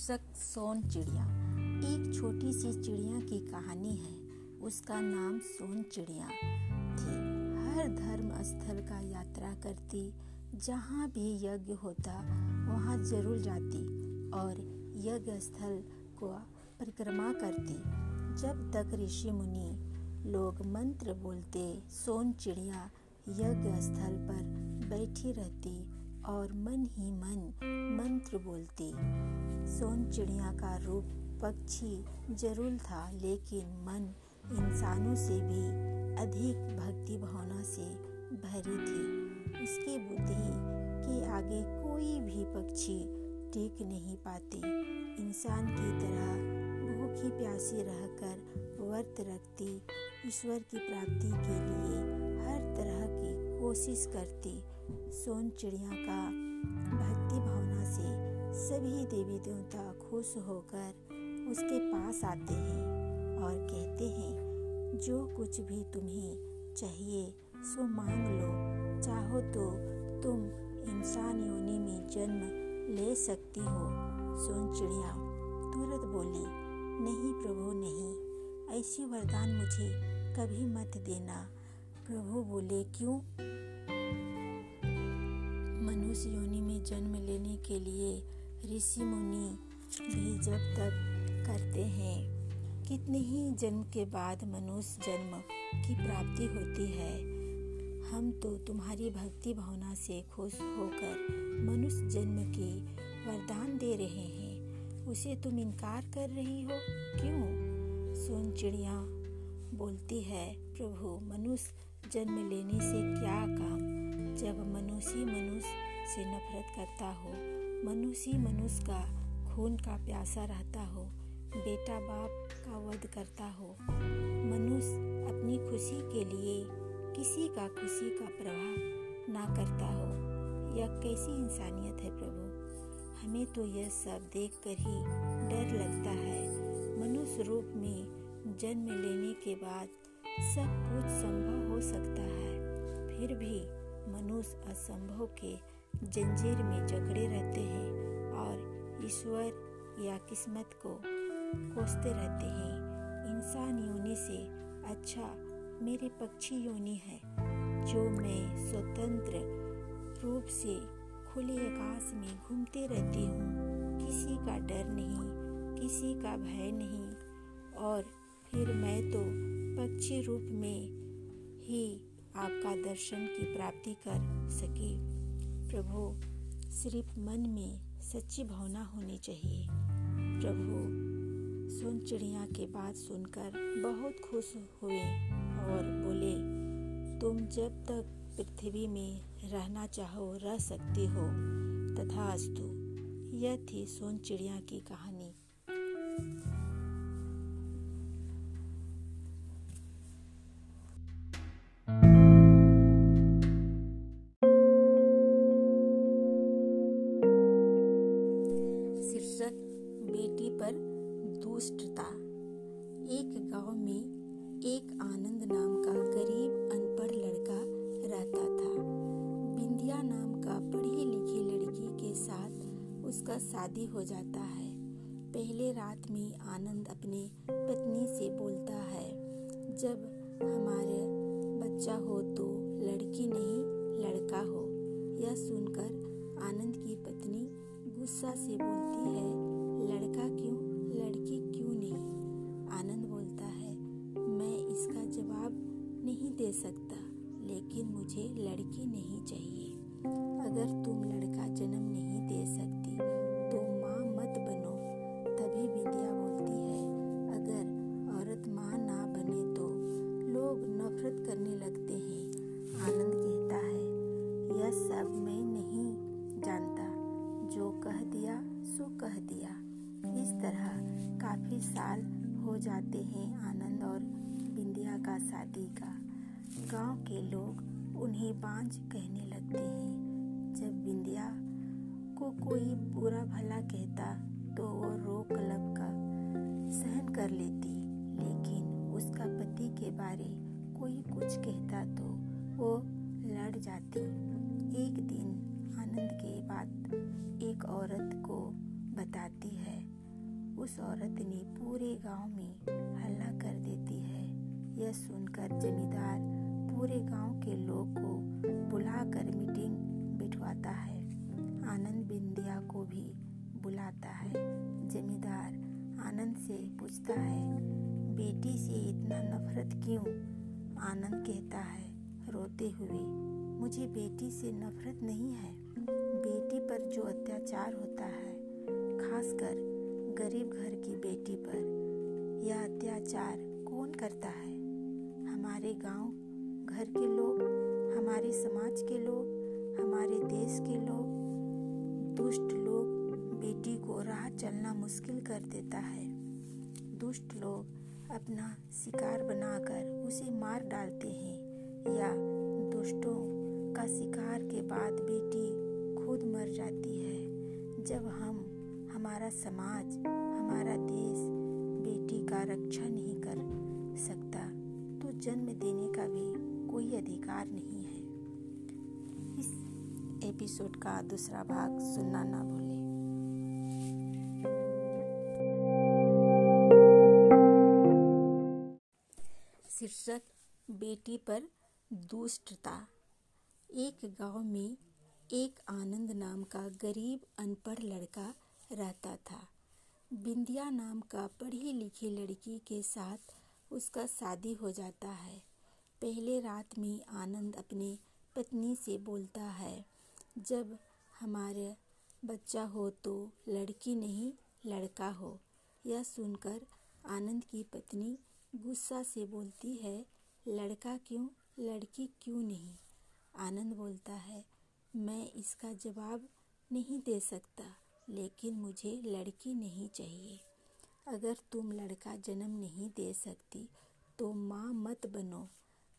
शीर्षक सोन चिड़िया। एक छोटी सी चिड़िया की कहानी है। उसका नाम सोन चिड़िया थी। हर धर्म स्थल का यात्रा करती, जहाँ भी यज्ञ होता, वहाँ ज़रूर जाती और यज्ञ स्थल को परिक्रमा करती। जब तक ऋषि मुनि लोग मंत्र बोलते, सोन चिड़िया यज्ञ स्थल पर बैठी रहती और मन ही मन मंत्र बोलती। सोन चिड़िया का रूप पक्षी ज़रूर था, लेकिन मन इंसानों से भी अधिक भक्ति भावना से भरी थी। उसकी बुद्धि के आगे कोई भी पक्षी टिक नहीं पाते। इंसान की तरह भूखी प्यासी रहकर व्रत रखती, ईश्वर की प्राप्ति के लिए हर तरह की कोशिश करती। सोन चिड़िया का भक्ति भावना से सभी देवी देवता खुश होकर उसके पास आते हैं और कहते हैं, जो कुछ भी तुम्हें चाहिए, सो मांग लो। चाहो तो तुम इंसान योनि में जन्म ले सकती हो। सोन चिड़िया तुरंत बोली, नहीं प्रभु, नहीं। ऐसी वरदान मुझे कभी मत देना। प्रभु बोले, क्यों? मनुष्य योनि में जन्म लेने के लिए ऋषि मुनि भी जब तक करते हैं, कितने ही जन्म के बाद मनुष्य जन्म की प्राप्ति होती है, हम तो तुम्हारी भक्ति भावना से खुश होकर मनुष्य जन्म की वरदान दे रहे हैं। उसे तुम इनकार कर रही हो? क्यों? सोन चिड़िया, बोलती है, प्रभु, मनुष्य जन्म लेने से क्या काम जब मनुष्य मनुष्य से नफरत करता हो, मनुष्य मनुष्य का खून का प्यासा रहता हो, बेटा बाप का वध करता हो, मनुष्य अपनी खुशी के लिए किसी का खुशी का प्रवाह ना करता हो, यह कैसी इंसानियत है प्रभु? हमें तो यह सब देखकर ही डर लगता है। मनुष्य रूप में जन्म लेने के बाद सब कुछ संभव हो सकता है, फिर भी मनुष्य असंभव के जंजीर में जकड़े रहते हैं और ईश्वर या किस्मत को कोसते रहते हैं। इंसान योनि से अच्छा मेरे पक्षी योनि है, जो मैं स्वतंत्र रूप से खुले आकाश में घूमते रहती हूँ। किसी का डर नहीं, किसी का भय नहीं और फिर मैं तो पक्षी रूप में ही आपका दर्शन की प्राप्ति कर सके। प्रभु, सिर्फ़ मन में सच्ची भावना होनी चाहिए। प्रभु सुन चिड़िया के बात सुनकर बहुत खुश हुए और बोले, तुम जब तक पृथ्वी में रहना चाहो, रह सकती हो। तथा अस्तु यह थी सोन चिड़िया की कहानी। बेटी पर दुष्टता। एक गाँव में एक आनंद नाम का गरीब, अनपढ़ लड़का रहता था। बिंदिया नाम का पढ़ी लिखी लड़की के साथ उसका शादी हो जाता है। पहले रात में आनंद अपने पत्नी से बोलता है, जब हमारे बच्चा हो तो लड़की नहीं, लड़का हो। यह सुनकर आनंद की पत्नी गुस्सा से बोलती है लड़का क्यों, लड़की क्यों नहीं? आनंद बोलता है, मैं इसका जवाब नहीं दे सकता, लेकिन मुझे लड़की नहीं चाहिए। अगर तुम लड़का जन्म नहीं दे सकती तो माँ मत बनो। उन्हें बांझ कहने लगते हैं। जब बिंदिया को कोई बुरा भला कहता तो वो रोक लब का सहन कर लेती। लेकिन उसका पति के बारे कोई कुछ कहता तो वो लड़ जाती। एक दिन आनंद के बात एक औरत को बताती है। उस औरत ने पूरे गाँव में हल्ला कर देती है। यह सुनकर जमींदार पूरे गाँव के लोग को बुलाकर मीटिंग बिठवाता है। आनंद बिंदिया को भी बुलाता है। जमींदार आनंद से पूछता है, बेटी से इतना नफरत क्यों? आनंद कहता है, रोते हुए। मुझे बेटी से नफरत नहीं है। बेटी पर जो अत्याचार होता है, खासकर गरीब घर की बेटी पर, यह अत्याचार कौन करता है? हमारे गाँव घर के लोग, हमारे समाज के लोग, हमारे देश के लोग, दुष्ट लोग बेटी को राह चलना मुश्किल कर देता है। दुष्ट लोग अपना शिकार बनाकर उसे मार डालते हैं या दुष्टों का शिकार के बाद बेटी खुद मर जाती है। जब हम, हमारा समाज, हमारा देश बेटी का रक्षा नहीं कर सकता तो जन्म देने का भी कोई अधिकार नहीं है। इस एपिसोड का दूसरा भाग सुनना ना भूलें। शीर्षक, बेटी पर दुष्टता। एक गाँव में एक आनंद नाम का गरीब अनपढ़ लड़का रहता था। बिंदिया नाम का पढ़ी लिखी लड़की के साथ उसका शादी हो जाता है। पहले रात में आनंद अपने पत्नी से बोलता है, जब हमारे बच्चा हो तो लड़की नहीं, लड़का हो। यह सुनकर आनंद की पत्नी गुस्सा से बोलती है, लड़का क्यों, लड़की क्यों नहीं? आनंद बोलता है, मैं इसका जवाब नहीं दे सकता, लेकिन मुझे लड़की नहीं चाहिए। अगर तुम लड़का जन्म नहीं दे सकती तो माँ मत बनो।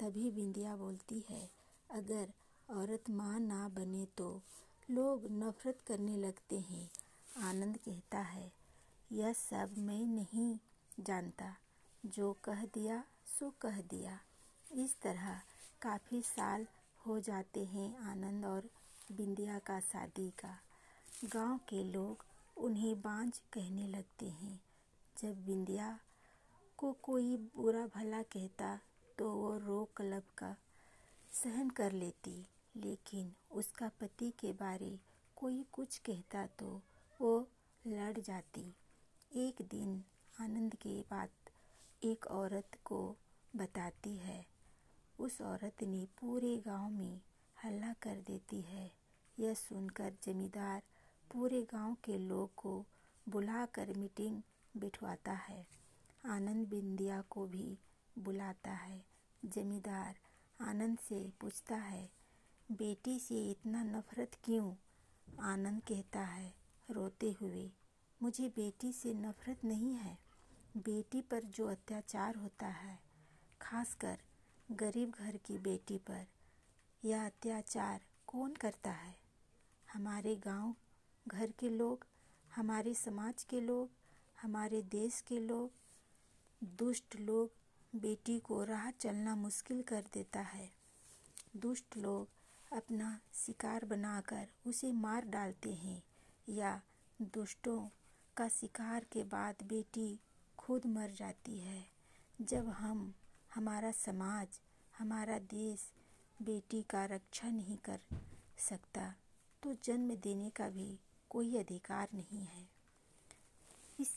तभी बिंदिया बोलती है, अगर औरत माँ ना बने तो लोग नफरत करने लगते हैं, आनंद कहता है। यह सब मैं नहीं जानता। जो कह दिया, सो कह दिया। इस तरह काफ़ी साल हो जाते हैं आनंद और बिंदिया का शादी का। गाँव के लोग उन्हें बांझ कहने लगते हैं। जब बिंदिया को कोई बुरा भला कहता तो वो रो कलब का सहन कर लेती, लेकिन उसका पति के बारे कोई कुछ कहता तो वो लड़ जाती। एक दिन आनंद की बात एक औरत को बताती है। उस औरत ने पूरे गाँव में हल्ला कर देती है। यह सुनकर जमींदार पूरे गाँव के लोग को बुलाकर मीटिंग बिठवाता है। आनंद बिंदिया को भी बुलाता है। जमींदार आनंद से पूछता है, बेटी से इतना नफरत क्यों? आनंद कहता है, रोते हुए। मुझे बेटी से नफरत नहीं है। बेटी पर जो अत्याचार होता है, खासकर गरीब घर की बेटी पर, यह अत्याचार कौन करता है? हमारे गाँव घर के लोग, हमारे समाज के लोग, हमारे देश के लोग, दुष्ट लोग बेटी को राह चलना मुश्किल कर देता है। दुष्ट लोग अपना शिकार बनाकर उसे मार डालते हैं या दुष्टों का शिकार के बाद बेटी खुद मर जाती है। जब हम, हमारा समाज, हमारा देश बेटी का रक्षा नहीं कर सकता तो जन्म देने का भी कोई अधिकार नहीं है। इस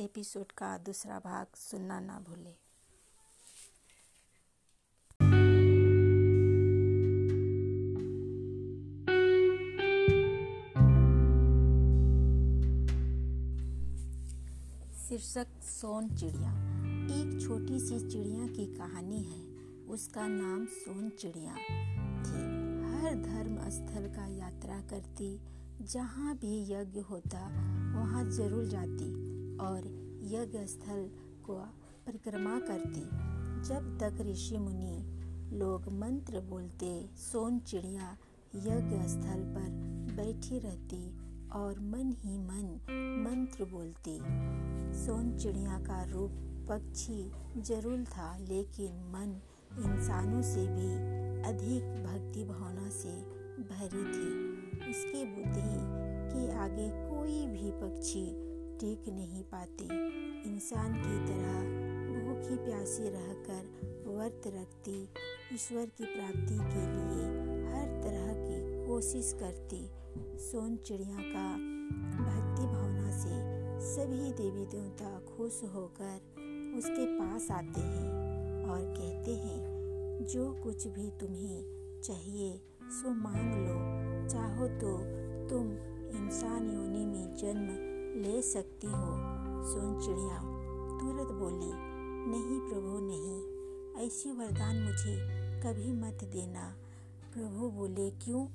एपिसोड का दूसरा भाग सुनना ना भूलें। शीर्षक सोन चिड़िया। एक छोटी सी चिड़िया की कहानी है। उसका नाम सोन चिड़िया थी। हर धर्म स्थल का यात्रा करती, जहाँ भी यज्ञ होता, वहाँ ज़रूर जाती और यज्ञ स्थल को परिक्रमा करती। जब तक ऋषि मुनि लोग मंत्र बोलते, सोन चिड़िया यज्ञ स्थल पर बैठी रहती और मन ही मन मंत्र बोलती। सोन चिड़िया का रूप पक्षी ज़रूर था, लेकिन मन इंसानों से भी अधिक भक्ति भावना से भरी थी। उसकी बुद्धि के आगे कोई भी पक्षी टिक नहीं पाते। इंसान की तरह भूखी प्यासी रहकर व्रत रखती, ईश्वर की प्राप्ति के लिए हर तरह की कोशिश करती। सोन चिड़िया का भक्ति भावना से सभी देवी देवता खुश होकर उसके पास आते हैं और कहते हैं, जो कुछ भी तुम्हें चाहिए, सो मांग लो। चाहो तो तुम इंसान योनि में जन्म ले सकती हो। सोन चिड़िया तुरंत बोली, नहीं प्रभु, नहीं। ऐसी वरदान मुझे कभी मत देना। प्रभु बोले, क्यों?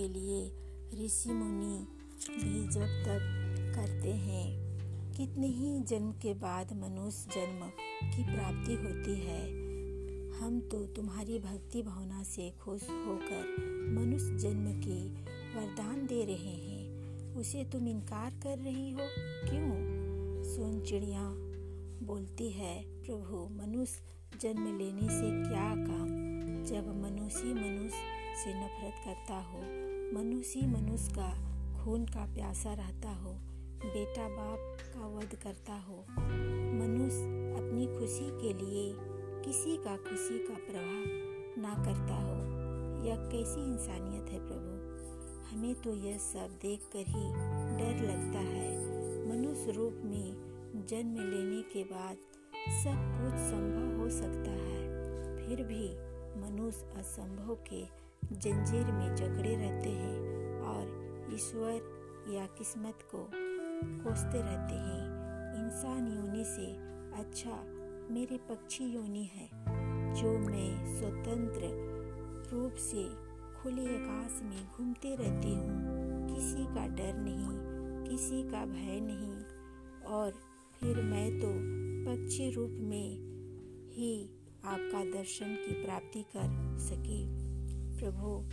के लिए ऋषि मुनि भी जब तक करते हैं, कितने ही जन्म के बाद मनुष्य जन्म की प्राप्ति होती है, हम तो तुम्हारी भक्ति भावना से खुश होकर मनुष्य जन्म के वरदान दे रहे हैं। उसे तुम इनकार कर रही हो? क्यों? सुन चिड़िया बोलती है, प्रभु, मनुष्य जन्म लेने से क्या काम? जब मनुष्य मनुष्य से नफरत करता हो मनुष्य मनुष्य का खून का प्यासा रहता हो, बेटा बाप का वध करता हो। मनुष्य अपनी खुशी के लिए किसी का खुशी का प्रवाह ना करता हो। यह कैसी इंसानियत है प्रभु? हमें तो यह सब देखकर ही डर लगता है। मनुष्य रूप में जन्म लेने के बाद सब कुछ संभव हो सकता है। फिर भी मनुष्य असंभव के जंजीर में जकड़े रहते हैं और ईश्वर या किस्मत को कोसते रहते हैं। इंसान योनि से अच्छा मेरे पक्षी योनि है, जो मैं स्वतंत्र रूप से खुले आकाश में घूमते रहती हूँ। किसी का डर नहीं, किसी का भय नहीं और फिर मैं तो पक्षी रूप में ही आपका दर्शन की प्राप्ति कर सकी। प्रभु,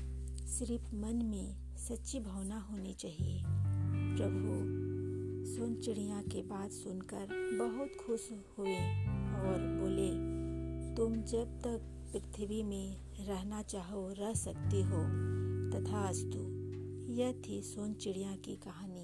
सिर्फ़ मन में सच्ची भावना होनी चाहिए। प्रभु, सुन चिड़िया के बात सुनकर बहुत खुश हुए और बोले, तुम जब तक पृथ्वी में रहना चाहो, रह सकती हो। तथा अस्तु यह थी सोन चिड़िया की कहानी।